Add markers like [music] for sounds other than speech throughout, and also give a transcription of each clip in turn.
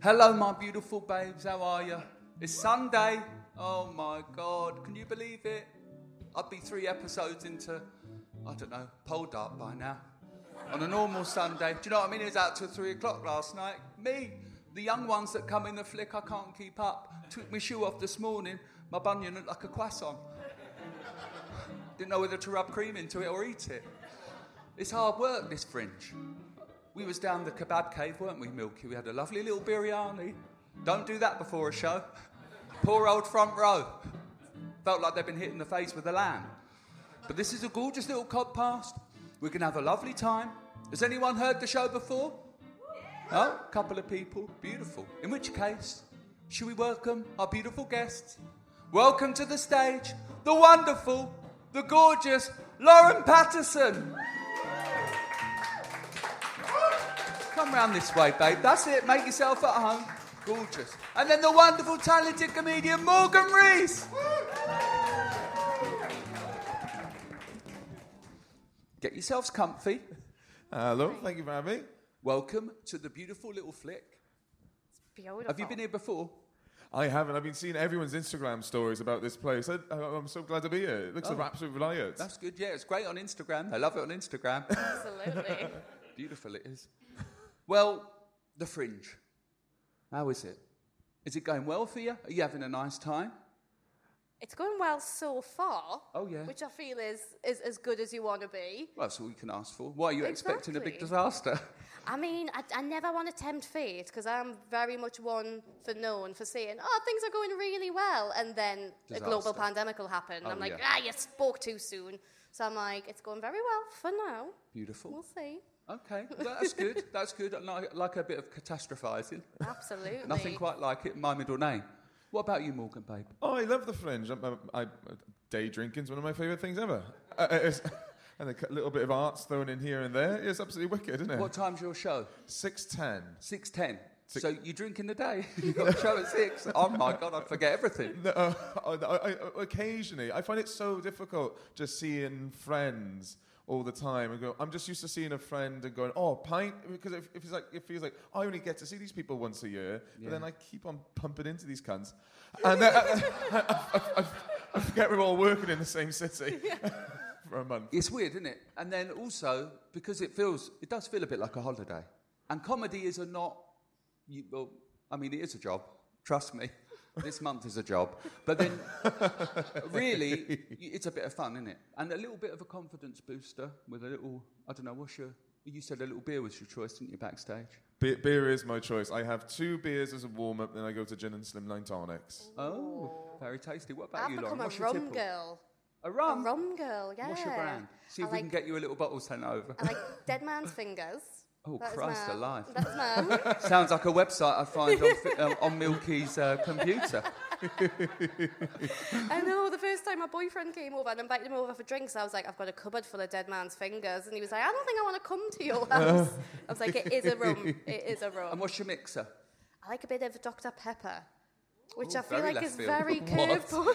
Hello, my beautiful babes. How are you? It's Sunday. Oh my God. Can you believe it? I'd be three episodes into, I don't know, Poldark by now. On a normal Sunday. Do you know what I mean? It was out till three o'clock last night. Me, the young ones that come in the flick, I can't keep up. Took my shoe off this morning. My bunion looked like a croissant. Didn't know whether to rub cream into it or eat it. It's hard work, this fringe. We was down the kebab cave, weren't we, Milky? We had a lovely little biryani. Don't do that before a show. Poor old front row. Felt like they'd been hit in the face with a lamb. But this is a gorgeous little cod past. We can have a lovely time. Has anyone heard the show before? Oh, a couple of people. Beautiful. In which case, should we welcome our beautiful guests? Welcome to the stage, the wonderful, the gorgeous Lauren Pattison. Come round this way, babe. That's it. Make yourself at home. Gorgeous. And then the wonderful, talented comedian Morgan Rees. Get yourselves comfy. Uh, Hello, thank you for having me. Welcome to the beautiful little flick. It's Beautiful. Have you been here before? I haven't. I've been seeing everyone's Instagram stories about this place. I, am so glad to be here. It looks Oh. like an absolute riot. That's good. Yeah, it's great on Instagram. I love it on Instagram. Absolutely. [laughs] Beautiful it is. Well, the fringe. How is it? Is it going well for you? Are you having a nice time? it's going well so far. Oh, yeah. Which I feel is, is as good as you want to be. Well, that's all you can ask for. Why are you expecting a big disaster? I mean, I, I never want to tempt fate because I'm very much one for known for saying, oh, things are going really well. And then a global pandemic will happen. Oh, I'm like, yeah. ah, you spoke too soon. So I'm like, it's going very well for now. Beautiful. We'll see. Okay, well, that's good. That's good. I like, like a bit of catastrophising. Absolutely. Nothing quite like it. My middle name. What about you, Morgan, babe? oh, I love the fringe. I'm, I'm- I, day drinking's one of my favourite things ever. Uh, it's- and a little bit of arts thrown in here and there. It's absolutely wicked, isn't it? What time's your show? Six ten. Six ten. Six- So you drink in the day? [laughs] you got a show at six? Oh my god, I'd forget everything. No, uh, I, I, occasionally, I find it so difficult just seeing friends all the time and go. I'm just used to seeing a friend and going, "Oh, pint," because if, it feels like it feels like I only get to see these people once a year, but then I keep on pumping into these cunts, and then I, [laughs] I, I, I, I forget we're all working in the same city [laughs] [laughs] for a month. It's weird, isn't it? And then also because it feels, it does feel a bit like a holiday. And comedy is a not. You, well, I mean, it is a job. Trust me. This month is a job. But then, [laughs] really, it's a bit of fun, isn't it? And a little bit of a confidence booster with a little, I don't know, what's your. You said a little beer was your choice, didn't you, backstage? Be- beer is my choice. I have two beers as a warm up, then I go to gin and slimline tonics. Oh, very tasty. What about I've you, Lauren? become a your rum tipple? girl. A A rum? rum girl, yeah. What's your brand? See if I we like, can get you a little bottle sent over. I like [laughs] Dead Man's Fingers. Oh, That is Christ my- alive. That's mine. [laughs] [laughs] Sounds like a website I find on, um, on Milky's uh, computer. I know. The first time my boyfriend came over and invited him over for drinks, I was like, "I've got a cupboard full of Dead Man's Fingers," and he was like, "I don't think I want to come to your [laughs] house." I was like, "It is a rum. It is a rum. And what's your mixer? I like a bit of Dr Pepper, which Ooh, I feel like is field. very curveball.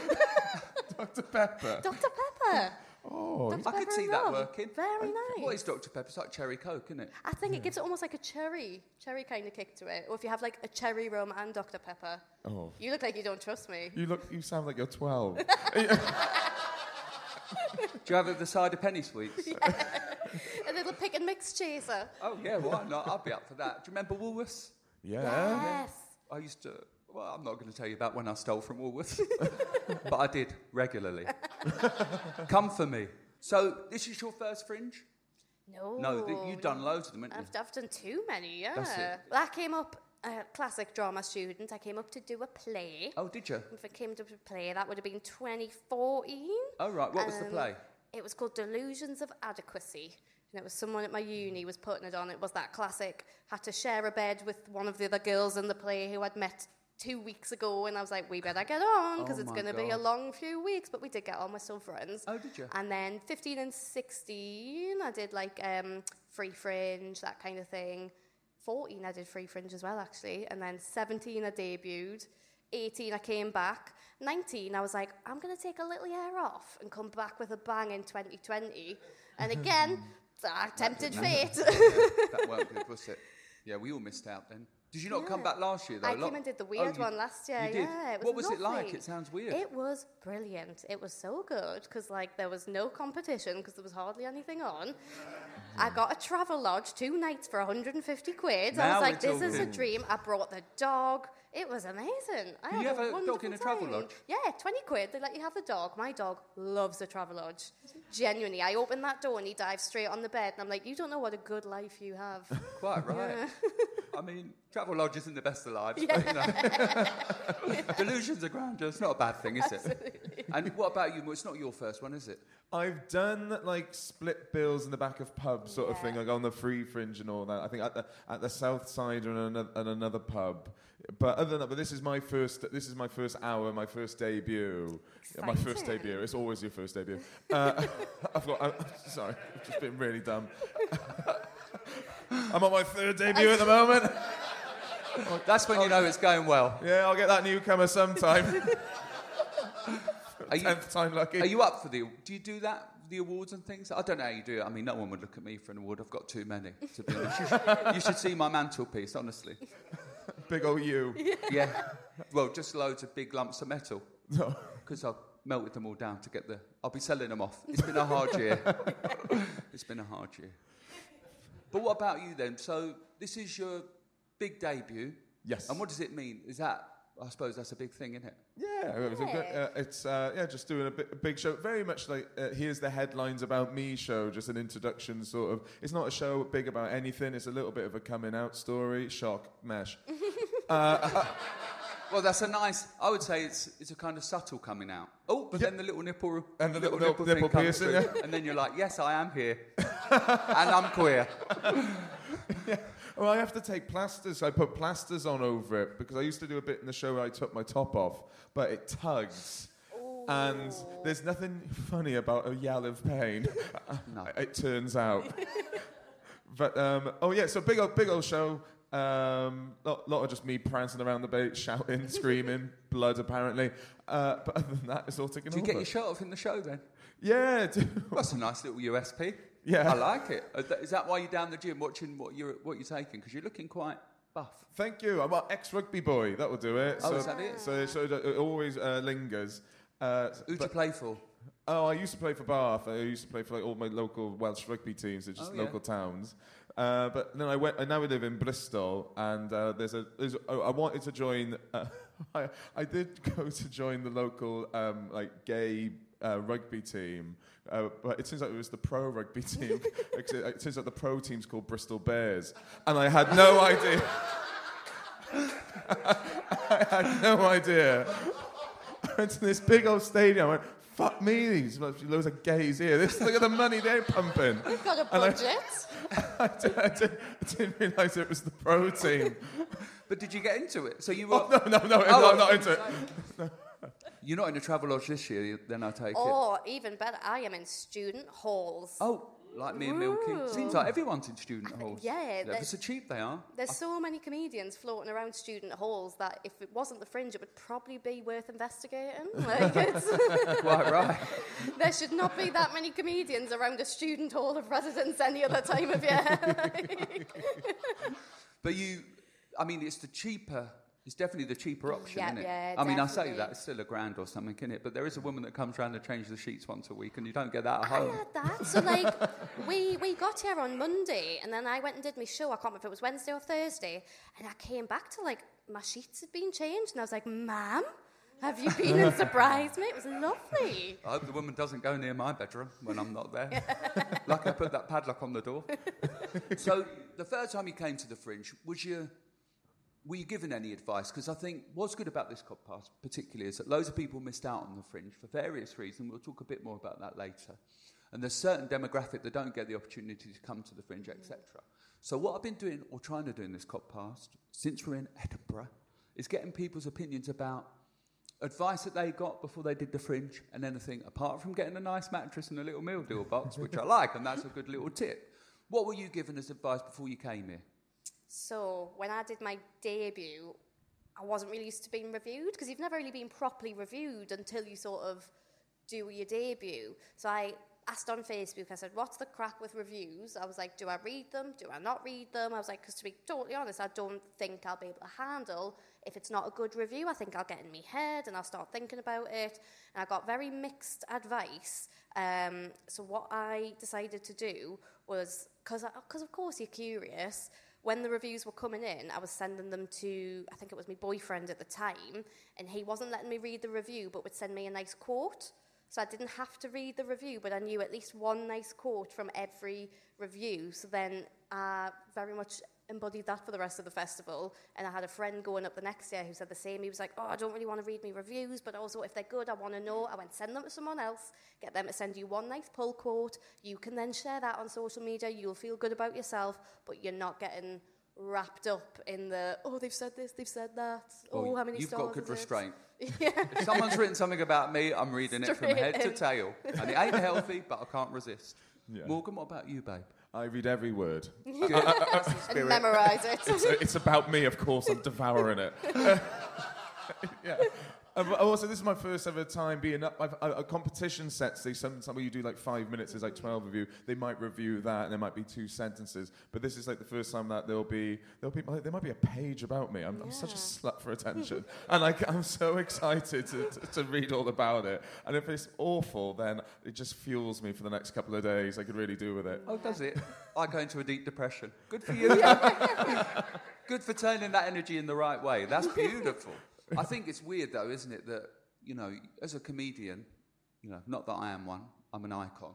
Dr Pepper. Dr Pepper. Oh, Dr. I could see that rum. working. Very nice. What is Dr. Pepper? It's like cherry coke, isn't it? I think it gives it almost like a cherry, cherry kind of kick to it. Or if you have like a cherry rum and Dr Pepper. oh. You look like you don't trust me. You look. You sound like you're 12. [laughs] Do you have it with the side of penny sweets? [laughs] a little pick and mix chaser. Oh, yeah, why not? I'd be up for that. Do you remember Woolworths? yeah. Yes. I used to. Well, I'm not going to tell you about when I stole from Woolworths, [laughs] but I did regularly. [laughs] Come for me. So, this is your first fringe? No. No, th- you've done loads of them, haven't you? I've, I've done too many, yeah. That's it. Well, I came up, uh, classic drama student, I came up to do a play. Oh, did you? If I came up to a play, that would have been 2014. Oh, right. What was the Um, play? it was called Delusions of Adequacy. And it was someone at my uni was putting it on. It was that classic, had to share a bed with one of the other girls in the play who I'd met two weeks ago. And I was like, we better get on because Oh it's going to be a long few weeks. But we did get on, we're still friends. Oh, did you? And then 15 and 16, I did like um, free fringe, that kind of thing. 14, I did free fringe as well, actually. And then 17, I debuted. 18, I came back. 19, I was like, I'm going to take a little year off and come back with a bang in 2020. And again, [laughs] I tempted fate. [laughs] that good, was it? Yeah, we all missed out then. Did you not come back last year though? I came and did the Oh, weird you- one last year. You did. Yeah, it was what was it like? It sounds weird. It was brilliant. It was so good because like there was no competition because there was hardly anything on. I got a Travelodge two nights for 150 quid. I was like, this is a dream. I brought the dog. It was amazing. I had you have a dog in a Travelodge? Yeah, 20 quid. They let you have the dog. My dog loves a Travelodge. Genuinely, I open that door and he dives straight on the bed, and I'm like, you don't know what a good life you have. Quite right. [laughs] I mean, Travelodge isn't the best of lives. But, you know. [laughs] Delusions of grandeur. It's not a bad thing, is it? And what about you? Well, It's not your first one, is it? I've done like split bills in the back of pubs, sort of thing, Yeah. like on the free fringe and all that. I think at the at the south side and another, and another pub. But other than that, but this is my first. This is my first hour, my first debut. Yeah, my first debut. It's always your first debut. Uh, [laughs] I've got. I'm sorry, I've just been really dumb. [laughs] I'm on my third debut at the [laughs] moment. That's when you know it's going well. Yeah, I'll get that newcomer sometime. [laughs] Are you, Tenth time lucky. are you up for the? Do you do that? The awards and things. I don't know how you do it. I mean, no one would look at me for an award. I've got too many. To be honest, you should, you should see my mantelpiece. Honestly, [laughs] Big old you. yeah. Well, just loads of big lumps of metal No. because I've melted them all down to get the. I'll be selling them off. It's been a hard year. it's been a hard year. But what about you then? So this is your big debut. Yes. And what does it mean? Is that? I suppose that's a big thing, isn't it? Yeah, it was a good, uh, it's uh, yeah, just doing a, bi- a big show. Very much like uh, here's the headlines about me show, just an introduction sort of. It's not a show big about anything. It's a little bit of a coming out story. Shock, mesh. [laughs] [laughs] Well, that's a nice. I would say it's it's a kind of subtle coming out. Oh, but then the little nipple And the little nipple, nipple thing piercing, through, yeah. [laughs] and then you're like, yes, I am here, and I'm queer. [laughs] Well, I have to take plasters. I put plasters on over it because I used to do a bit in the show where I took my top off, but it tugs. And there's nothing funny about a yell of pain. No. [laughs] it turns out. but um, oh yeah, so big old big old show. Um, lot, lot of just me prancing around the bait, shouting, screaming, [laughs] blood apparently. Uh, but other than that, it's all taken Do you over. get your shirt off in the show then? yeah, do- That's a nice little USP. Yeah. I like it. Is that why you're down the gym watching what you're what you're taking? Because you're looking quite buff. Thank you. I'm an ex-rugby boy. That will do it. Oh, so, is that it? So, so it always uh, lingers. Uh, Who'd you play for? Oh, I used to play for Bath. I used to play for like all my local Welsh rugby teams, they're just Oh, yeah. local towns. Uh, but then I went. I now live in Bristol, and uh, there's a. There's, oh, I wanted to join. Uh, [laughs] I, I did go to join the local um, like gay uh, rugby team, uh, but it turns out it was the pro rugby [laughs] team. It, it turns out the pro team's called Bristol Bears, and I had no idea. [laughs] I had no idea. I went to this big old stadium. I went, fuck me, these must be loads of gays here. This, look at the money they're pumping. We've got a And I- budget. I, did, I, did, I didn't realise it was the pro team. But did you get into it? So you were. Oh, no, no, no, Oh, no, I'm not into it. You're not in a Travelodge this year, then I take it. Or even better, I am in student halls. Oh, like me and Milky. Seems like everyone's in student halls. yeah, They're that- so cheap they are. There's so many comedians floating around student halls that if it wasn't the fringe, it would probably be worth investigating. [laughs] Like [laughs] Quite right. [laughs] there should not be that many comedians around a student hall of residence any other time of year. But you, I mean, it's the cheaper. It's definitely the cheaper option, Yeah, isn't it? yeah, I mean, I say that it's still a grand or something, isn't it? But there is a woman that comes round and changes the sheets once a week, and you don't get that at I home. had that. So like, [laughs] we we got here on Monday, and then I went and did my show. I can't remember if it was Wednesday or Thursday, and I came back to like my sheets had been changed, and I was like, "Ma'am, have you been and surprised me? It was lovely." I hope the woman doesn't go near my bedroom when I'm not there. like I put that padlock on the door. [laughs] so the first time you came to the Fringe, was you were you given any advice? Because I think what's good about this podcast, particularly, is that loads of people missed out on the Fringe for various reasons. We'll talk a bit more about that later. And there's certain demographic that don't get the opportunity to come to the fringe, etc. So what I've been doing, or trying to do in this podcast, since we're in Edinburgh, is getting people's opinions about advice that they got before they did the fringe and anything apart from getting a nice mattress and a little meal deal box, which I like, and that's a good little tip. What were you given as advice before you came here? So when I did my debut, I wasn't really used to being reviewed because you've never really been properly reviewed until you sort of do your debut. So I asked on Facebook, I said, what's the crack with reviews? I was like, do I read them? Do I not read them? I was like, because to be totally honest, I don't think I'll be able to handle if it's not a good review. I think I'll get in my head and I'll start thinking about it. And I got very mixed advice. Um, so what I decided to do was, because of course you're curious, when the reviews were coming in, I was sending them to, I think it was my boyfriend at the time, and he wasn't letting me read the review, but would send me a nice quote. So I didn't have to read the review, but I knew at least one nice quote from every review. So then I very much embodied that for the rest of the festival. And I had a friend going up the next year who said the same. He was like, Oh, I don't really want to read me reviews, but also if they're good, I want to know. I went, Send them to someone else, get them to send you one nice pull quote. You can then share that on social media. You'll feel good about yourself, but you're not getting wrapped up in the oh they've said this they've said that oh, how many you've stars got good restraint [laughs] yeah if someone's written something about me i'm reading it from Straight head to tail and it ain't healthy but i can't resist Yeah. morgan what about you babe I read every word. [laughs] and memorize it It's, it's about me, of course. I'm devouring it. [laughs] yeah. Uh, also, this is my first ever time being up. I've, uh, competition sets, they some, some where you do like five minutes, there's like 12 of you. They might review that, and there might be two sentences. But this is like the first time that there'll be, there'll be like, there might be a page about me. I'm, I'm such a slut for attention. and like, I'm so excited to, to, to read all about it. And if it's awful, then it just fuels me for the next couple of days. I could really do with it. oh does it i go into a deep depression good for you [laughs] good for turning that energy in the right way that's beautiful i think it's weird though isn't it that you know as a comedian you know not that i am one i'm an icon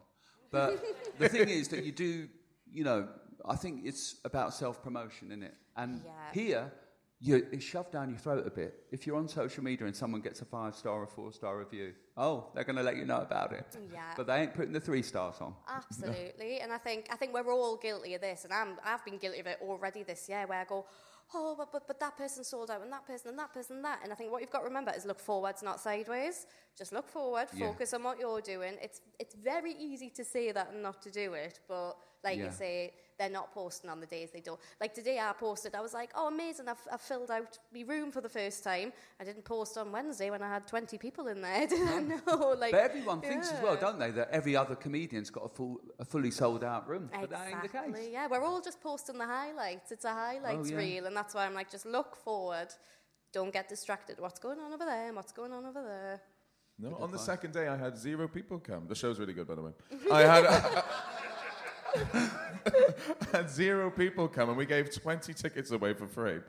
but the [laughs] thing is that you do you know i think it's about self-promotion isn't it and Yeah. here you, it's shoved down your throat a bit. If you're on social media and someone gets a five star or four star review, oh, they're going to let you know about it. Yeah. But they ain't putting the three stars on. Absolutely, and I think I think we're all guilty of this, and I'm I've been guilty of it already this year, where I go, oh, but but, but that person sold out, and that person, and that person, and that, and I think what you've got to remember is look forwards, not sideways. Just look forward, Yeah. focus on what you're doing. It's it's very easy to say that and not to do it, but like Yeah. you say, they're not posting on the days they don't. Like today, I posted. I was like, oh, amazing! I've, I've filled out my room for the first time. I didn't post on Wednesday when I had 20 people in there. [laughs] Did I know? Like, But everyone thinks as well, don't they, that every other comedian's got a full, a fully sold out room. But that ain't the Exactly. case. Yeah, we're all just posting the highlights. It's a highlights Oh, yeah. reel, and that's why I'm like, just look forward. Don't get distracted. What's going on over there? And what's going on over there? No, on the second day, I had zero people come. The show's really good, by the way. [laughs] I had, [laughs] Had zero people come, and we gave 20 tickets away for free.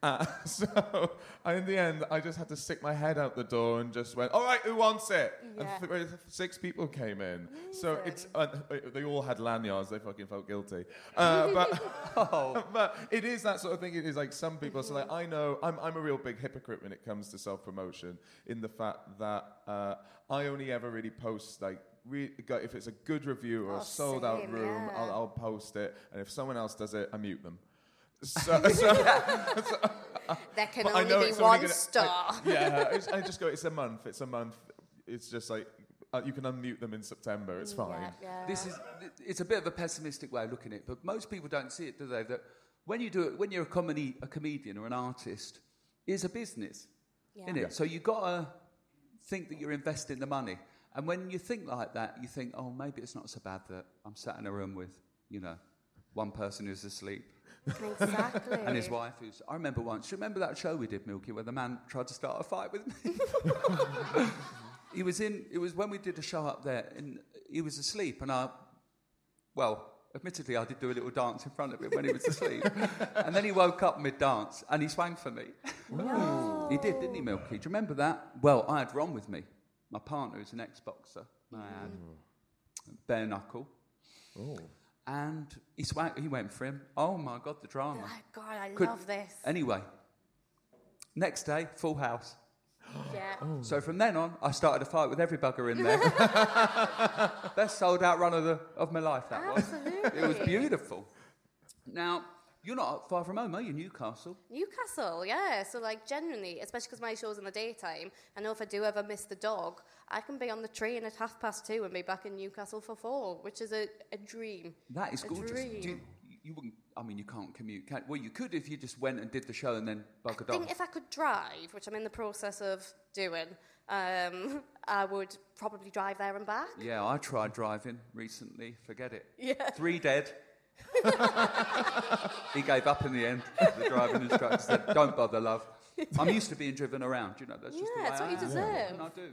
Uh, [laughs] so in the end, I just had to stick my head out the door and just went, "All right, who wants it?" Yeah. And th- six people came in. So it's uh, they all had lanyards. They fucking felt guilty. Uh, but Oh. [laughs] but it is that sort of thing. It is like some people. So like I know I'm I'm a real big hypocrite when it comes to self promotion. In the fact that uh, I only ever really post like. Re- go- if it's a good review or Oh, a sold out same, room, I'll. I'll post it. And if someone else does it, I mute them. [laughs] So, so There can but I only know be it's one only gonna- star. [laughs] I, yeah, I just go. It's a month. It's a month. It's just like uh, you can unmute them in September. It's fine. Yeah, yeah. This is, it's a bit of a pessimistic way of looking at it, but most people don't see it, do they? That when you do it, when you're a, comedy, a comedian or an artist, it's a business, Yeah. isn't it? So you've got to think that you're investing the money. And when you think like that, you think, oh, maybe it's not so bad that I'm sat in a room with, you know, one person who's asleep exactly. and his wife who's. I remember once. Do you remember that show we did, Milky, where the man tried to start a fight with me? [laughs] he was in. It was when we did a show up there, and he was asleep, and I, well, admittedly, I did do a little dance in front of him when he was asleep, [laughs] and then he woke up mid dance and he swang for me. he did, didn't he, Milky? Do you remember that? Well, I had Ron with me, my partner, who's an ex-boxer, man, bare knuckle. Oh. And he swang, he went for him. Oh my God, the drama. Oh, God, I Could- love this. Anyway, next day, full house. [gasps] Yeah. Oh. So from then on, I started a fight with every bugger in there. [laughs] Best sold out run of, the, of my life, that was. It was beautiful. Now, you're not far from home, are you, Newcastle? Newcastle, yeah. So, like, genuinely, especially because my show's in the daytime, I know if I do ever miss the dog, I can be on the train at half past two and be back in Newcastle for four, which is a, a dream. That is A gorgeous. dream. You, you wouldn't, I mean, you can't commute. Can, well, you could if you just went and did the show and then buggered I think off. if I could drive, which I'm in the process of doing, um, [laughs] I would probably drive there and back. Yeah, I tried driving recently. Forget it. Yeah. Three dead. [laughs] he gave up in the end. The driving instructor said, "Don't bother, love. I'm used to being driven around. You know, that's just Yeah, the way it's I what you am. deserve. And I do.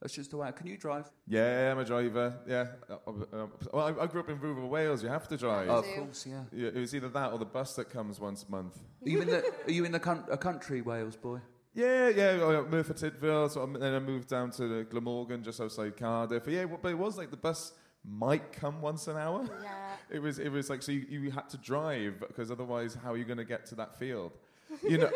That's just the way. I, can you drive? Yeah, I'm a driver. Yeah. Uh, uh, well, I, I grew up in rural Wales. You have to drive. of do. course, yeah. Yeah, it was either that or the bus that comes once a month. Are you in the? Are you in the coun- a country Wales boy? Yeah, yeah. I moved for Tydfil, so I'm- then I moved down to Glamorgan, just outside Cardiff. But yeah, but it was like the bus might come once an hour. Yeah. [laughs] It was, it was like so you, you had to drive because otherwise, how are you going to get to that field? You know,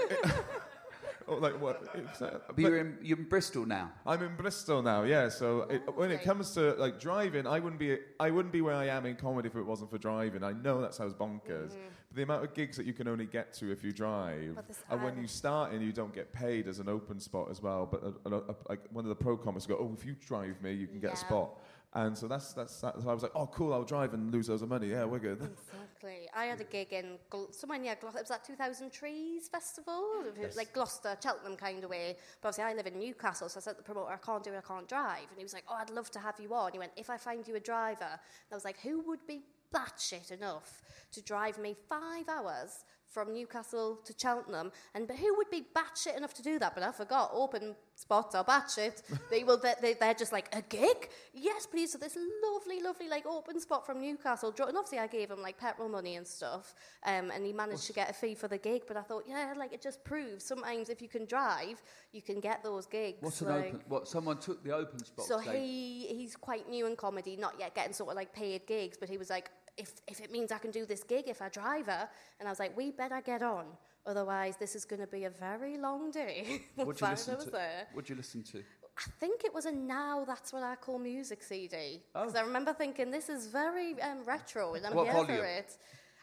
[laughs] or like what? It's, uh, But but you're in you're in Bristol now. I'm in Bristol now, yeah. So it, when it comes to like driving, I wouldn't be I wouldn't be where I am in comedy if it wasn't for driving. I know that sounds bonkers, but the amount of gigs that you can only get to if you drive, and when you start and you don't get paid as an open spot as well. But a, a, a, like one of the pro comics go, oh, if you drive me, you can get a spot. And so that's that's that. So I was like, oh, cool, I'll drive and lose loads of money. Yeah, we're good. [laughs] Exactly. I had a gig in Gl- somewhere near Gloucester. It was that 2000 Trees Festival, Yes. like Gloucester, Cheltenham kind of way. But obviously, I live in Newcastle, so I said to the promoter, I can't do it, I can't drive. And he was like, Oh, I'd love to have you on. He went, If I find you a driver. And I was like, Who would be batshit enough to drive me five hours from Newcastle to Cheltenham? And but who would be batshit enough to do that? But I forgot, open spots are batshit. [laughs] they will, they, they're just like, A gig? Yes, please. So this lovely, lovely, like open spot from Newcastle. And obviously, I gave him like petrol money and stuff. Um, and he managed to get a fee for the gig. But I thought, yeah, like it just proves sometimes if you can drive, you can get those gigs. What's an open? What someone took the open spot. so stage. he he's quite new in comedy, not yet getting sort of like paid gigs, but he was like, if if it means I can do this gig if I drive her, and I was like, we better get on, otherwise this is going to be a very long day. [laughs] What'd you listen to? there. What'd you listen to? I think it was a now that's what I call music CD because Oh. I remember thinking this is very um, retro and I'm What here volume? for it.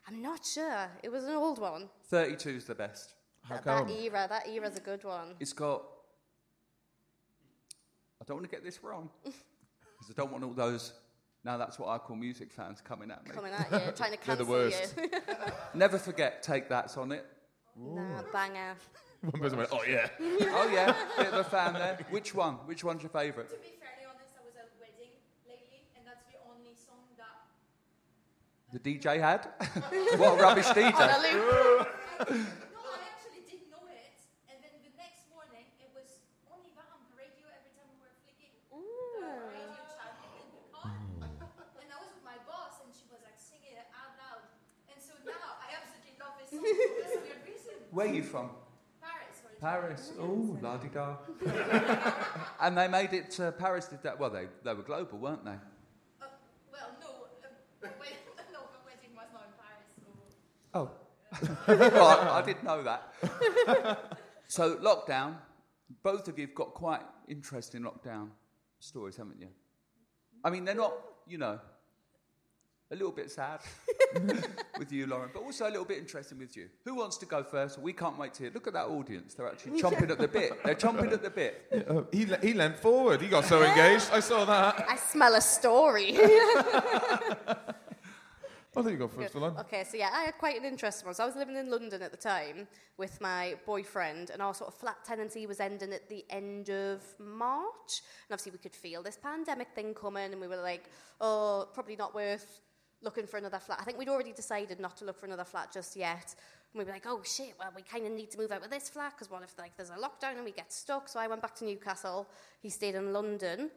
I'm not sure. It was an old one. Thirty-two is the best. How that, that era, that era's a good one. It's got. I don't want to get this wrong because I don't want all those. Now that's what I call music fans coming at me. Coming at you, trying to [laughs] They're the cancel worst. you. [laughs] Never forget, take that's on it. nah, banger. [laughs] One person went, oh yeah. Oh yeah, bit of a fan there. Which one? Which one's your favourite? To be fairly honest, I was at a wedding lately, and that's the only song that. The DJ had. what a rubbish On a DJ. loop. Where are you from? Paris, Paris. Oh, la di da. [laughs] and they made it to Paris. Did that? Well, they they were global, weren't they? Uh, well, no, uh, [laughs] [laughs] no, the wedding was not in Paris. So. Oh. well, I, I didn't know that. so, lockdown, both of you have got quite interesting lockdown stories, haven't you? I mean, they're not, you know, a little bit sad [laughs] with you, Lauren, but also a little bit interesting with you. Who wants to go first? We can't wait to hear. Look at that audience. They're actually chomping at the bit. They're chomping at the bit. Uh, he, le- he leant forward. He got so engaged. I saw that. I smell a story. [laughs] [laughs] I think you go first, Milan. Okay, so yeah, I had quite an interesting one. So I was living in London at the time with my boyfriend, and our sort of flat tenancy was ending at the end of March. And obviously, we could feel this pandemic thing coming, and we were like, oh, probably not worth looking for another flat. I think we'd already decided not to look for another flat just yet. And we were like, oh shit, well, we kind of need to move out of this flat because what if like there's a lockdown and we get stuck? So I went back to Newcastle. He stayed in London.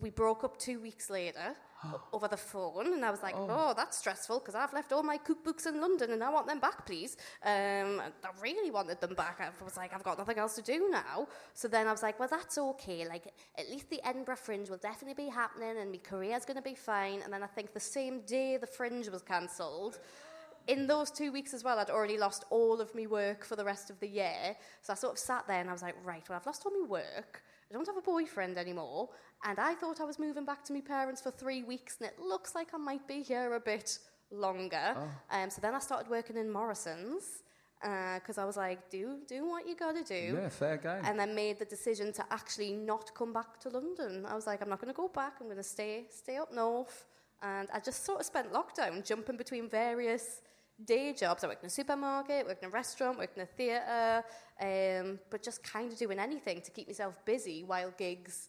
We broke up two weeks later [gasps] over the phone, and I was like, "Oh, that's stressful because I've left all my cookbooks in London, and I want them back, please." Um, I really wanted them back. I was like, "I've got nothing else to do now." So then I was like, "Well, that's okay. Like, at least the Edinburgh Fringe will definitely be happening, and my career's going to be fine." And then I think the same day the Fringe was cancelled, in those two weeks as well, I'd already lost all of my work for the rest of the year. So I sort of sat there and I was like, right, well, I've lost all my work. I don't have a boyfriend anymore. And I thought I was moving back to my parents for three weeks, and it looks like I might be here a bit longer. Um, so then I started working in Morrison's because I was like, do do what you got to do. Yeah, fair game. And then made the decision to actually not come back to London. I was like, I'm not going to go back. I'm going to stay stay up north. And I just sort of spent lockdown jumping between various day jobs. I worked in a supermarket, worked in a restaurant, worked in a theatre, um, but just kind of doing anything to keep myself busy while gigs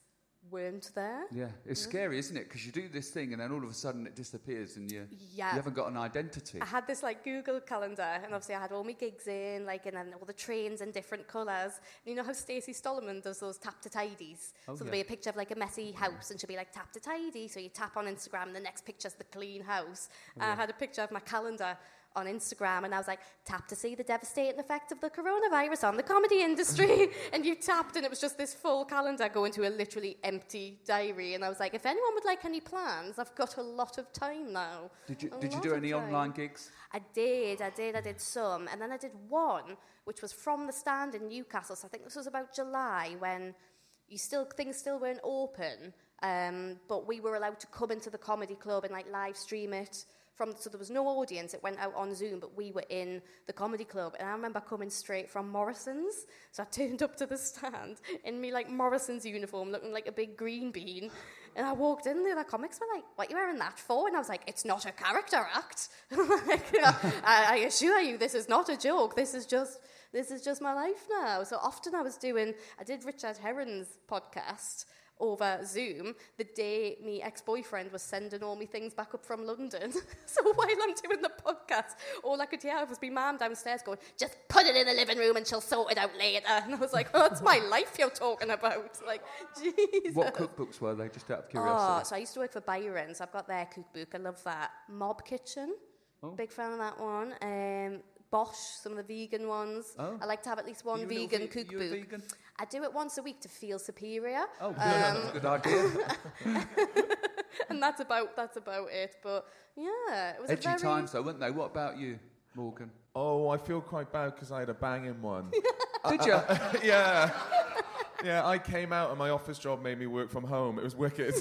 weren't there. yeah, it's scary, isn't it? Because you do this thing and then all of a sudden it disappears and you, Yeah. you haven't got an identity. I had this like Google calendar, and obviously I had all my gigs in, like, and then all the trains in different colours. And you know how Stacey Solomon does those tap to tidies? Oh, so there'll be a picture of like a messy house, and she'll be like tap to tidy. So you tap on Instagram, and the next picture's the clean house. Oh, And I had a picture of my calendar on Instagram, and I was like, tap to see the devastating effect of the coronavirus on the comedy industry. [laughs] and you tapped, and it was just this full calendar going to a literally empty diary. And I was like, if anyone would like any plans, I've got a lot of time now. Did you, A did you do any time. online gigs? I did, I did, I did some. And then I did one, which was from the stand in Newcastle. So I think this was about July when you still things still weren't open. Um, but we were allowed to come into the comedy club and like live stream it from so there was no audience, it went out on Zoom, but we were in the comedy club. And I remember coming straight from Morrison's. So I [laughs] turned up to the stand in me like Morrison's uniform, looking like a big green bean. And I walked in, the other comics were like, What are you wearing that for? And I was like, It's not a character act. [laughs] like, I, I assure you, this is not a joke. This is just this is just my life now. So often I was doing I did Richard Herring's podcast over Zoom the day my ex-boyfriend was sending all my things back up from London. [laughs] so while I'm doing the podcast, all I could hear was my mum downstairs going, just put it in the living room and she'll sort it out later. [laughs] And I was like, oh, that's my life you're talking about. [laughs] Like, Jesus. What cookbooks were they, just out of curiosity? Oh, curiosity? so I used to work for Byron, so I've got their cookbook. I love that. Mob Kitchen, Oh. big fan of that one. Um, Bosh, some of the vegan ones. Oh. I like to have at least one You a vegan ve- cookbook. vegan? I do it once a week to feel superior, Oh, good, Um, good idea. [laughs] and that's about that's about it. But yeah, it was a Edgy very times though, weren't they? What about you, Morgan? Oh, I feel quite bad because I had a banging one. [laughs] Did you? [laughs] yeah. Yeah, I came out and my office job made me work from home. It was wicked.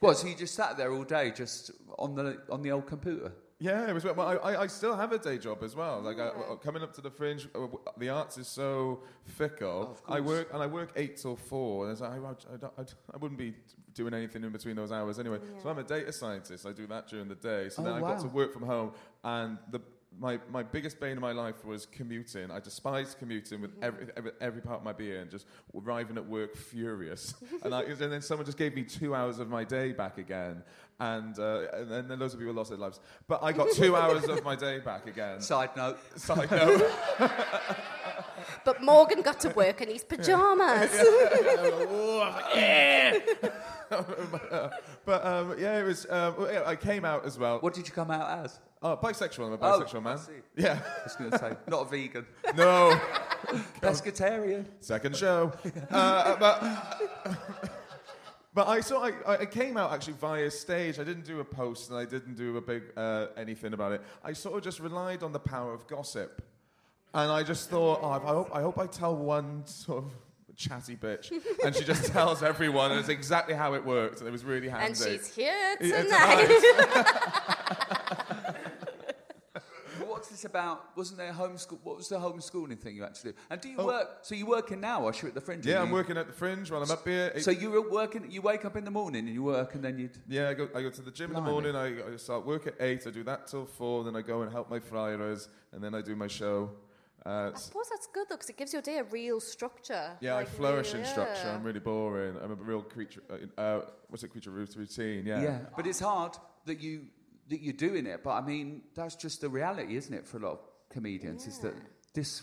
What? So you just sat there all day, just on the on the old computer? Yeah, it was. Well, I, I, still have a day job as well. Like I, coming up to the fringe, uh, the arts is so fickle. Of I work and I work eight till four. And like, I, I, I, I wouldn't be doing anything in between those hours anyway. So I'm a data scientist. I do that during the day. So Oh, then I got to work from home, and the my, my biggest bane of my life was commuting. I despised commuting with every, every, every part of my being, just arriving at work furious. [laughs] and, I, and then someone just gave me two hours of my day back again. And, uh, and then loads of people lost their lives. But I got two hours of my day back again. [laughs] Side note. Side note. [laughs] But Morgan got to work in his pajamas. [laughs] but um, yeah, it was. Um, well, yeah, I came out as well. What did you come out as? Oh, bisexual. I'm a Oh, bisexual I man. see. Yeah. I was going to say, not a vegan. No. [laughs] Pescatarian. Second show. [laughs] uh, but, but I saw. I, I came out actually via stage. I didn't do a post and I didn't do a big uh, anything about it. I sort of just relied on the power of gossip, and I just thought, oh, I hope I hope I tell one sort of chatty bitch, and she just [laughs] tells everyone, and it's exactly how it worked, and it was really handy. and she's here Yeah, tonight. [laughs] What's this about? Wasn't there a homeschool? What was the homeschooling thing you actually? And do you Oh. work? So you're working now, or you at the fringe? yeah, Are I'm you- working at the Fringe while I'm up here. It- So you were working. You wake up in the morning and you work, and then you'd. Yeah, I go, I go to the gym in the morning. I, I start work at eight. I do that till four. Then I go and help my friars, and then I do my show. Uh, I suppose that's good though, because it gives your day a real structure. yeah, Like, I flourish real- in structure. yeah. I'm really boring. I'm a real creature. Uh, uh, what's it? Creature routine. Yeah. Yeah, but it's hard that you that you're doing it. But I mean, that's just the reality, isn't it? For a lot of comedians, is that this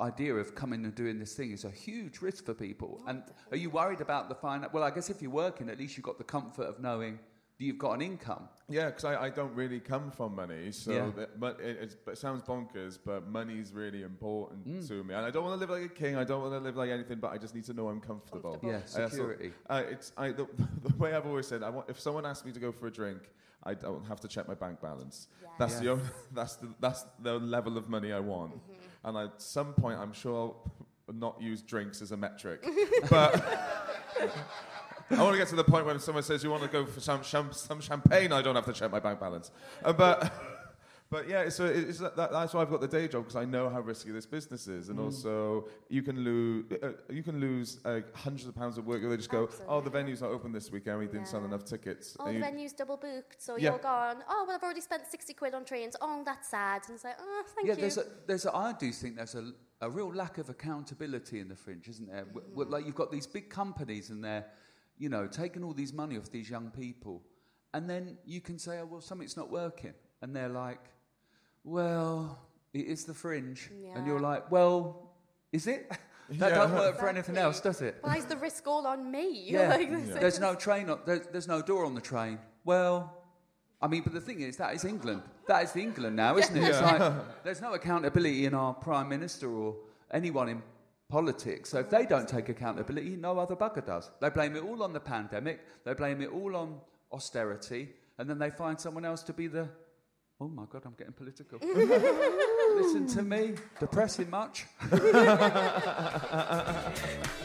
idea of coming and doing this thing is a huge risk for people. And are you worried about the finance? Well, I guess if you're working, at least you've got the comfort of knowing that you've got an income. Yeah, because I, I don't really come from money, so Yeah. that, but it, it's, it sounds bonkers, but money's really important Mm. to me, and I don't want to live like a king. I don't want to live like anything, but I just need to know I'm comfortable. Comfortable. Yeah, Uh, so, security. uh, it's I, the, [laughs] the way I've always said, I want, if someone asks me to go for a drink, I don't have to check my bank balance. That's the only, [laughs] that's the that's the level of money I want. Mm-hmm. And at some point, I'm sure I'll [laughs] not use drinks as a metric, but. I want to get to the point when someone says you want to go for some, some, some champagne. I don't have to check my bank balance, uh, but [laughs] but yeah, so it's, that, that's why I've got the day job because I know how risky this business is, Mm. and also you can lose uh, you can lose uh, hundreds of pounds of work. They just go, oh, the venue's not open this weekend. We didn't sell enough tickets. Oh, And the venue's double booked, so Yeah. you're gone. Oh, well, I've already spent 60 quid on trains. Oh, that's sad. And it's like, oh, thank yeah, you. there's a, there's a, I do think there's a, a real lack of accountability in the fringe, isn't there? W- w- like you've got these big companies and they're, you know, taking all these money off these young people, and then you can say, oh well, something's not working, and they're like, well, it is the fringe, and you're like, well, is it? [laughs] that Yeah. don't work for anything else, does it? Why is the risk all on me? [laughs] Yeah. Like, this There's no train. On, there's, there's no door on the train. Well, I mean, but the thing is, that is England. That is the England now, isn't it? It's like there's no accountability in our prime minister or anyone in politics. So if they don't take accountability, no other bugger does. They blame it all on the pandemic. They blame it all on austerity, and then they find someone else to be the. Oh my God, I'm getting political. [laughs] Listen to me. Depressing much? [laughs]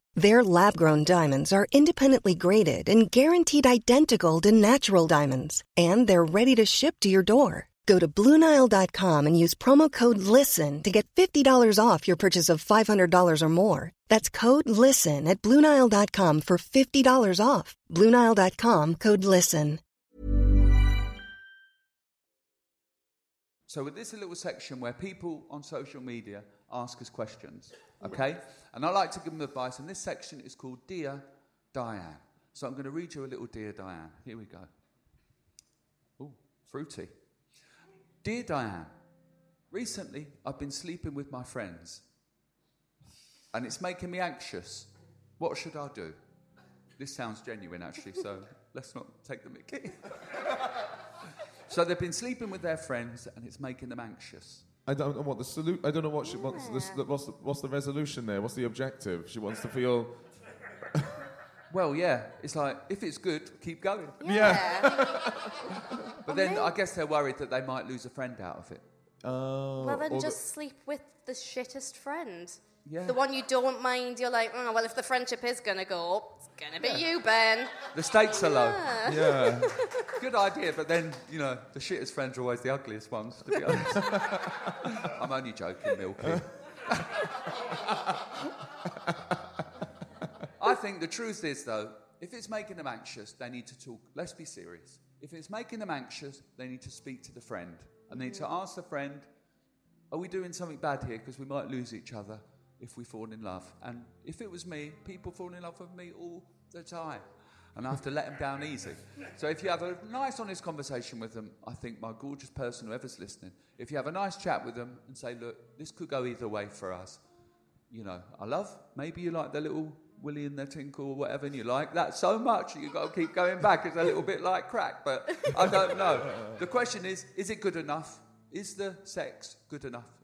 Their lab grown diamonds are independently graded and guaranteed identical to natural diamonds, and they're ready to ship to your door. Go to BlueNile.com and use promo code LISTEN to get $50 off your purchase of $500 or more. That's code LISTEN at BlueNile.com for $50 off. BlueNile.com code LISTEN. So with this little section where people on social media ask us questions, okay? And I like to give them advice, and this section is called Dear Diane. So I'm going to read you a little Dear Diane. Here we go. Ooh, fruity. Dear Diane, recently I've been sleeping with my friends, and it's making me anxious. What should I do? This sounds genuine, actually, so [laughs] let's not take the mickey. [laughs] So they've been sleeping with their friends, and it's making them anxious. I don't know what the salute. I don't know what she wants. This, the, what's, the, what's the resolution there? What's the objective? She wants to feel. [laughs] Well, yeah, it's like if it's good, keep going. yeah. [laughs] But then I guess they're worried that they might lose a friend out of it. Oh, Well, then or the- just sleep with the shittest friend. Yeah. The one you don't mind. You're like, oh, well, if the friendship is going to go, up, it's going to be you, Ben. The stakes are low. yeah. [laughs] Good idea, but then you know the shittest friends are always the ugliest ones. To be honest, [laughs] I'm only joking, Milky. [laughs] I think the truth is, though, if it's making them anxious, they need to talk. Let's be serious. If it's making them anxious, they need to speak to the friend. And they need to mm. ask the friend, Are we doing something bad here? Because we might lose each other if we fall in love. And if it was me, people fall in love with me all the time. And I have to let them down easy. So if you have a nice, honest conversation with them, I think my gorgeous person, whoever's listening, if you have a nice chat with them and say, Look, this could go either way for us you know, I love. Maybe you like the little Willie and the Tinkle or whatever, and you like that so much you've got to keep going back. It's a little bit like crack, but I don't know. The question is, is it good enough? Is the sex good enough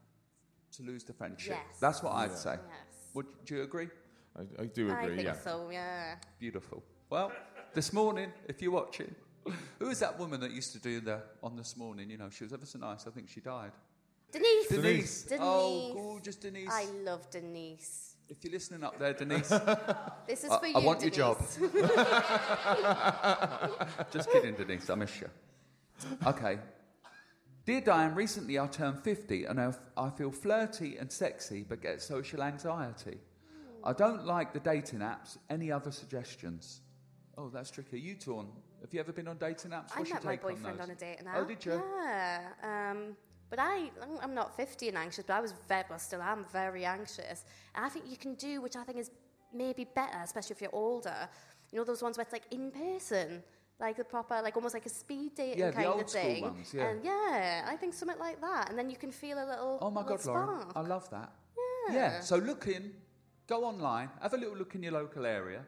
to lose the friendship? Yes. That's what I'd say. Yes. Would do you agree? I, I do I agree. think yeah. so, yeah. Beautiful. Well, this morning, if you're watching, who is that woman that used to do the on this morning? You know, she was ever so nice. I think she died. Denise. Denise. Denise. Oh, gorgeous Denise. I love Denise. If you're listening up there, Denise, [laughs] This is I- for you, I want your job. [laughs] Just kidding, Denise. I miss you. Okay. Dear Diane, recently I turned 50 and I, I feel flirty and sexy but get social anxiety. I don't like the dating apps. Any other suggestions? Oh, that's tricky. You two on? Have you ever been on dating apps? I What's your met my on boyfriend on, those? a dating app. Oh, did you? Yeah. Um, but I, I'm not 50 and anxious, but I was very, well, still am very anxious. And I think you can do, which I think is maybe better, especially if you're older. You know those ones where it's like in person, like the proper, like almost like a speed dating Yeah, the kind old of thing. ones, yeah. And yeah, I think something like that, and then you can feel a little. Oh my little God, Lauren. I love that. Yeah. Yeah. So look in, go online, have a little look in your local area,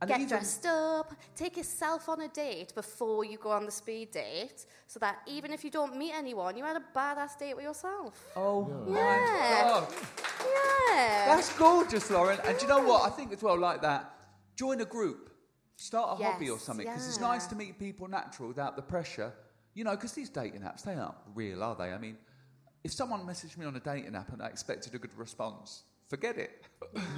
and Get even dressed up, take yourself on a date before you go on the speed date, so that even if you don't meet anyone, you had a badass date with yourself. Oh my Yeah. God, Yeah. that's gorgeous, Lauren. And do you know what? I think as well, like that, join a group, start a hobby or something, because it's nice to meet people natural without the pressure. You know, because these dating apps, they aren't real, are they? I mean, if someone messaged me on a dating app and I expected a good response, forget it.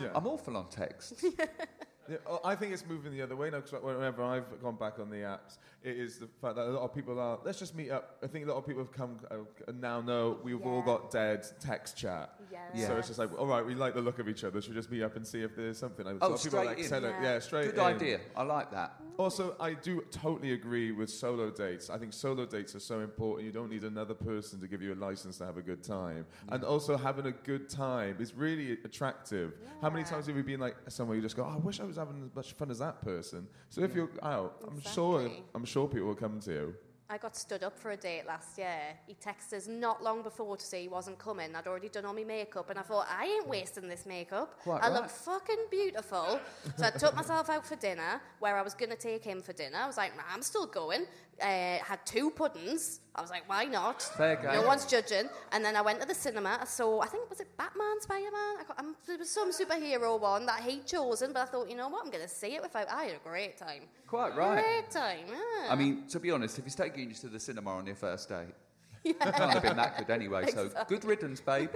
Yeah. [laughs] I'm awful on text. [laughs] Yeah, oh, I think it's moving the other way now because whenever I've gone back on the apps, it is the fact that a lot of people are, let's just meet up. I think a lot of people have come uh, and now know we've all got dead text chat. Yes. So it's just like, all right, we like the look of each other. Should we just meet up and see if there's something. Like, Oh, a lot of people are straight like, in. send it- Yeah. yeah, straight Good in. idea. I like that. Also, I do totally agree with solo dates. I think solo dates are so important. You don't need another person to give you a license to have a good time. And also, having a good time is really attractive. How many times have you been like somewhere you just go, oh, I wish I was having as much fun as that person? So if you're out, I'm sure I'm sure people will come to you. I got stood up for a date last year. He texted us not long before to say he wasn't coming. I'd already done all my makeup, and I thought, I ain't wasting this makeup. Quite I right. look fucking beautiful. so I took myself out for dinner, where I was going to take him for dinner. I was like, nah, I'm still going. Uh, had two puddings. I was like, why not? Fair. No one's judging. And then I went to the cinema. I saw, I think, was it Batman, Spider Man? There was some superhero one that he'd chosen, but I thought, you know what, I'm going to see it without. I had a great time. Quite right. Great time, yeah. I mean, to be honest, if he's taking you to the cinema on your first date, [laughs] it can't have been that good anyway. So good riddance, babe.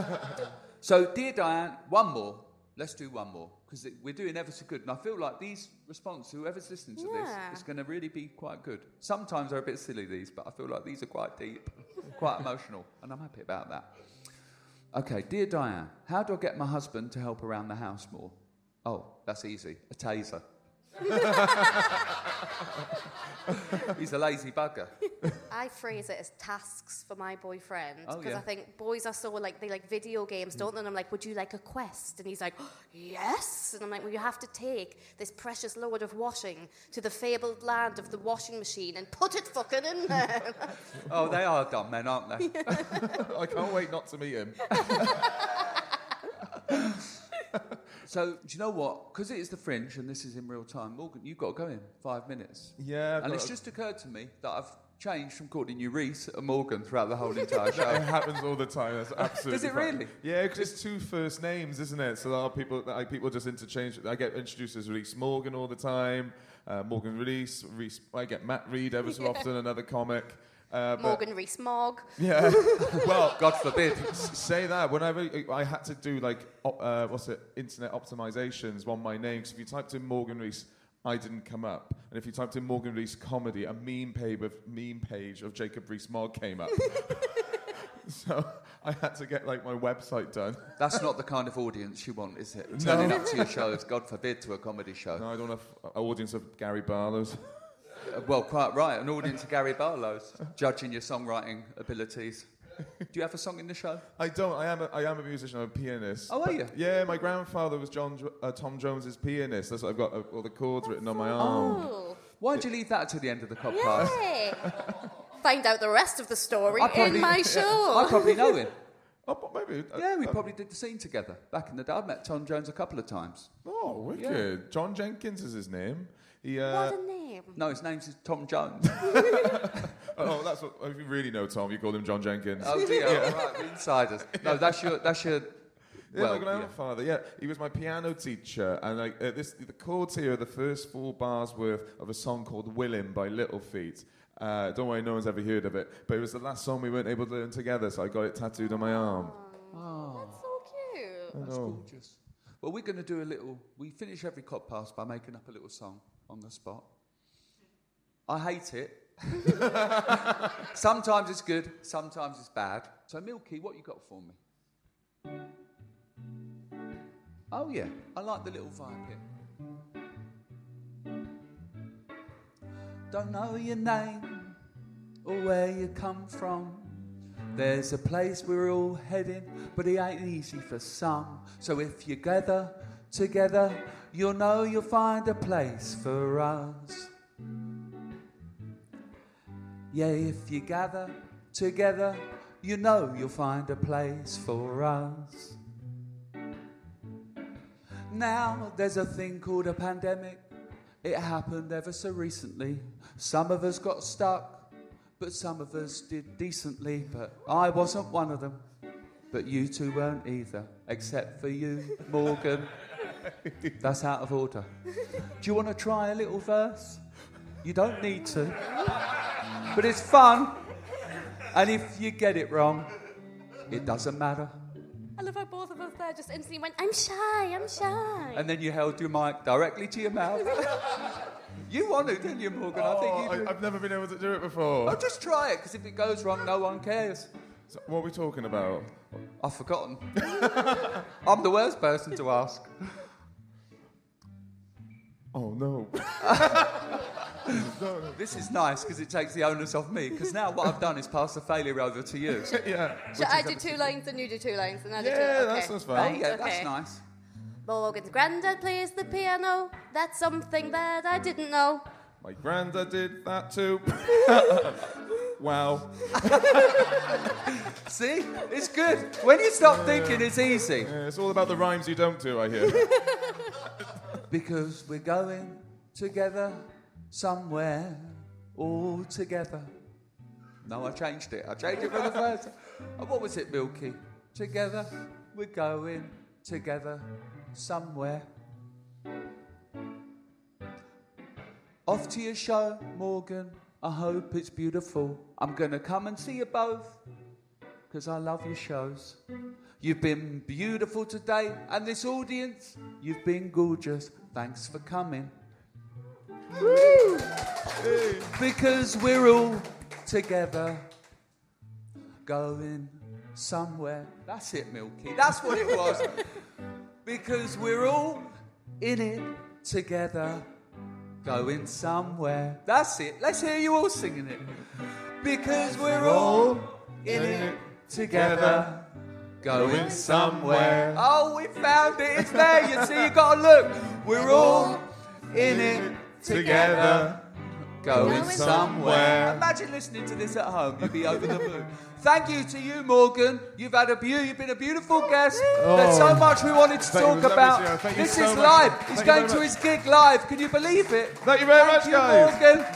[laughs] so, dear Diane, one more. Let's do one more because we're doing ever so good, and I feel like these responses, whoever's listening to Yeah. this, is going to really be quite good. Sometimes they're a bit silly these, but I feel like these are quite deep, quite [laughs] emotional, and I'm happy about that. Okay, dear Diane, how do I get my husband to help around the house more? Oh, that's easy. A taser. [laughs] He's a lazy bugger. I phrase it as tasks for my boyfriend Oh, because yeah. I think boys are so like they like video games, don't they? And I'm like, would you like a quest? And he's like, [gasps] yes. And I'm like, well, you have to take this precious load of washing to the fabled land of the washing machine and put it fucking in there. [laughs] Oh, they are dumb men, aren't they? [laughs] I can't wait not to meet him. So, do you know what? Because it is the fringe and this is in real time, Morgan, you've got to go in five minutes. Yeah, I've And got it's just occurred to me that I've changed from calling you Reese to Morgan throughout the whole [laughs] entire show. It show. happens all the time. That's absolutely. [laughs] Does it fine. really? Yeah, because it's two first names, isn't it? So a lot of people, like, people just interchange. I get introduced as Reese Morgan all the time. Uh, Morgan Reese, Reese. I get Matt Reed ever [laughs] so often, another comic. Uh, Morgan Rees-Mogg. Yeah. [laughs] well, God forbid. s- say that whenever I had to do like op- uh, what's it, internet optimizations on my name. Because if you typed in Morgan Reese, I didn't come up, and if you typed in Morgan Reese comedy, a meme page of meme page of Jacob Reese Mogg came up. [laughs] so I had to get like my website done. That's not the kind of audience you want, is it? Turning up to your shows, God forbid, to a comedy show. No, I don't have an audience of Gary Barlow's. Well, quite right. An audience of Gary Barlow's judging your songwriting abilities. Do you have a song in the show? I don't. I am. A, I am a musician. I'm a pianist. Oh, are you? Yeah, my grandfather was John uh, Tom Jones's pianist. That's what I've got uh, all the chords written on my arm. Oh, Why'd you leave that to the end of the podcast? yay! [laughs] Find out the rest of the story I probably- in my [laughs] show. I probably know him. [laughs] Oh, but maybe. uh, Yeah, we uh, probably did the scene together back in the day. I've met Tom Jones a couple of times. Oh, wicked. John Jenkins is his name. He. Uh, what a name. No, his name's Tom Jones. [laughs] [laughs] oh, that's what. If you really know Tom, you call him John Jenkins. oh dear, all right, the insiders. [laughs] No, that's your, that's your. Yeah, well, my grandfather. Yeah. he was my piano teacher, and like uh, this, the chords here are the first four bars worth of a song called "Willin" by Little Feat. Uh, don't worry, no one's ever heard of it, but it was the last song we weren't able to learn together, so I got it tattooed on my arm. Oh. That's so cute. That's gorgeous. Well, we're going to do a little. We finish every cop pass by making up a little song on the spot. I hate it. [laughs] sometimes it's good, sometimes it's bad. So, Milky, what you got for me? Oh, yeah, I like the little vibe here. Don't know your name or where you come from. There's a place we're all heading, but it ain't easy for some. So if you gather together, you'll know you'll find a place for us. Yeah, if you gather together, you know you'll find a place for us. Now there's a thing called a pandemic. It happened ever so recently. Some of us got stuck, but some of us did decently. But I wasn't one of them. But you two weren't either, except for you, [laughs] Morgan. That's out of order. Do you want to try a little verse? You don't need to. But it's fun. And if you get it wrong, it doesn't matter. I love how both of us there just instantly went, I'm shy, I'm shy. And then you held your mic directly to your mouth. [laughs] you want to, didn't you, Morgan? I think Oh, you do. I, I've never been able to do it before. Oh, just try it, because if it goes wrong, no one cares. So what are we talking about? I've forgotten. [laughs] I'm the worst person to ask. Oh no. [laughs] [laughs] This is nice because it takes the onus off me. Because now what I've done is pass the failure over to you. [laughs] yeah. Should I do two lines and you do two lines and I do Yeah, two? that Okay. sounds Oh, fine. yeah, Okay. that's nice. Morgan's granddad plays the piano. That's something that I didn't know. My granddad did that too. [laughs] wow. See? It's good. When you stop thinking, it's easy. Yeah, it's all about the rhymes you don't do, I hear. Because we're going together somewhere, all together. No, I changed it. I changed it for the first time. What was it, Milky? Together, we're going together somewhere. Off to your show, Morgan. I hope it's beautiful. I'm going to come and see you both because I love your shows. You've been beautiful today, and this audience, you've been gorgeous. Thanks for coming. Because we're all together going somewhere. That's it, Milky. That's what it was. [laughs] because we're all in it together going somewhere. That's it. Let's hear you all singing it. Because we're all in it together going somewhere. Oh, we found it. It's there. You see, you got to look. We're all in it together going somewhere. Imagine listening to this at home. You'd be over the moon. Thank you to you, Morgan. You've had a beau- You've been a beautiful guest. There's so oh. much we wanted to Thank talk It about. to see you. This so is much. live. He's you going to much. his gig live. Can you believe it? Thank you very much, you, guys. Morgan.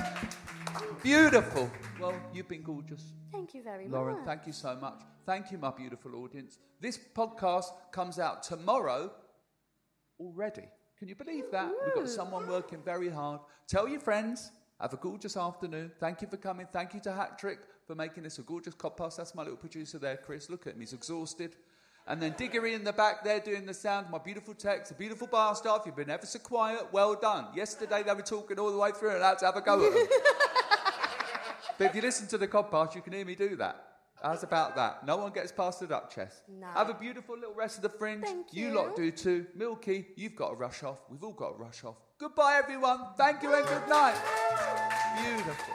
Beautiful. Well, you've been gorgeous. Thank you very Lauren, much. thank you so much. Thank you, my beautiful audience. This podcast comes out tomorrow already. Can you believe that? We've got someone working very hard. Tell your friends. Have a gorgeous afternoon. Thank you for coming. Thank you to Hattrick for making this a gorgeous podcast. That's my little producer there, Chris. Look at him. He's exhausted. And then Diggory in the back there doing the sound. My beautiful text, a beautiful bar staff. You've been ever so quiet. Well done. Yesterday they were talking all the way through and I had to have a go at them. [laughs] But if you listen to the podcast, you can hear me do that. How's about that? No one gets past the duck chest. No. Have a beautiful little rest of the fringe. Thank You you. lot do too. Milky, you've got to rush off. We've all got to rush off. Goodbye, everyone. Thank you and good night. Beautiful.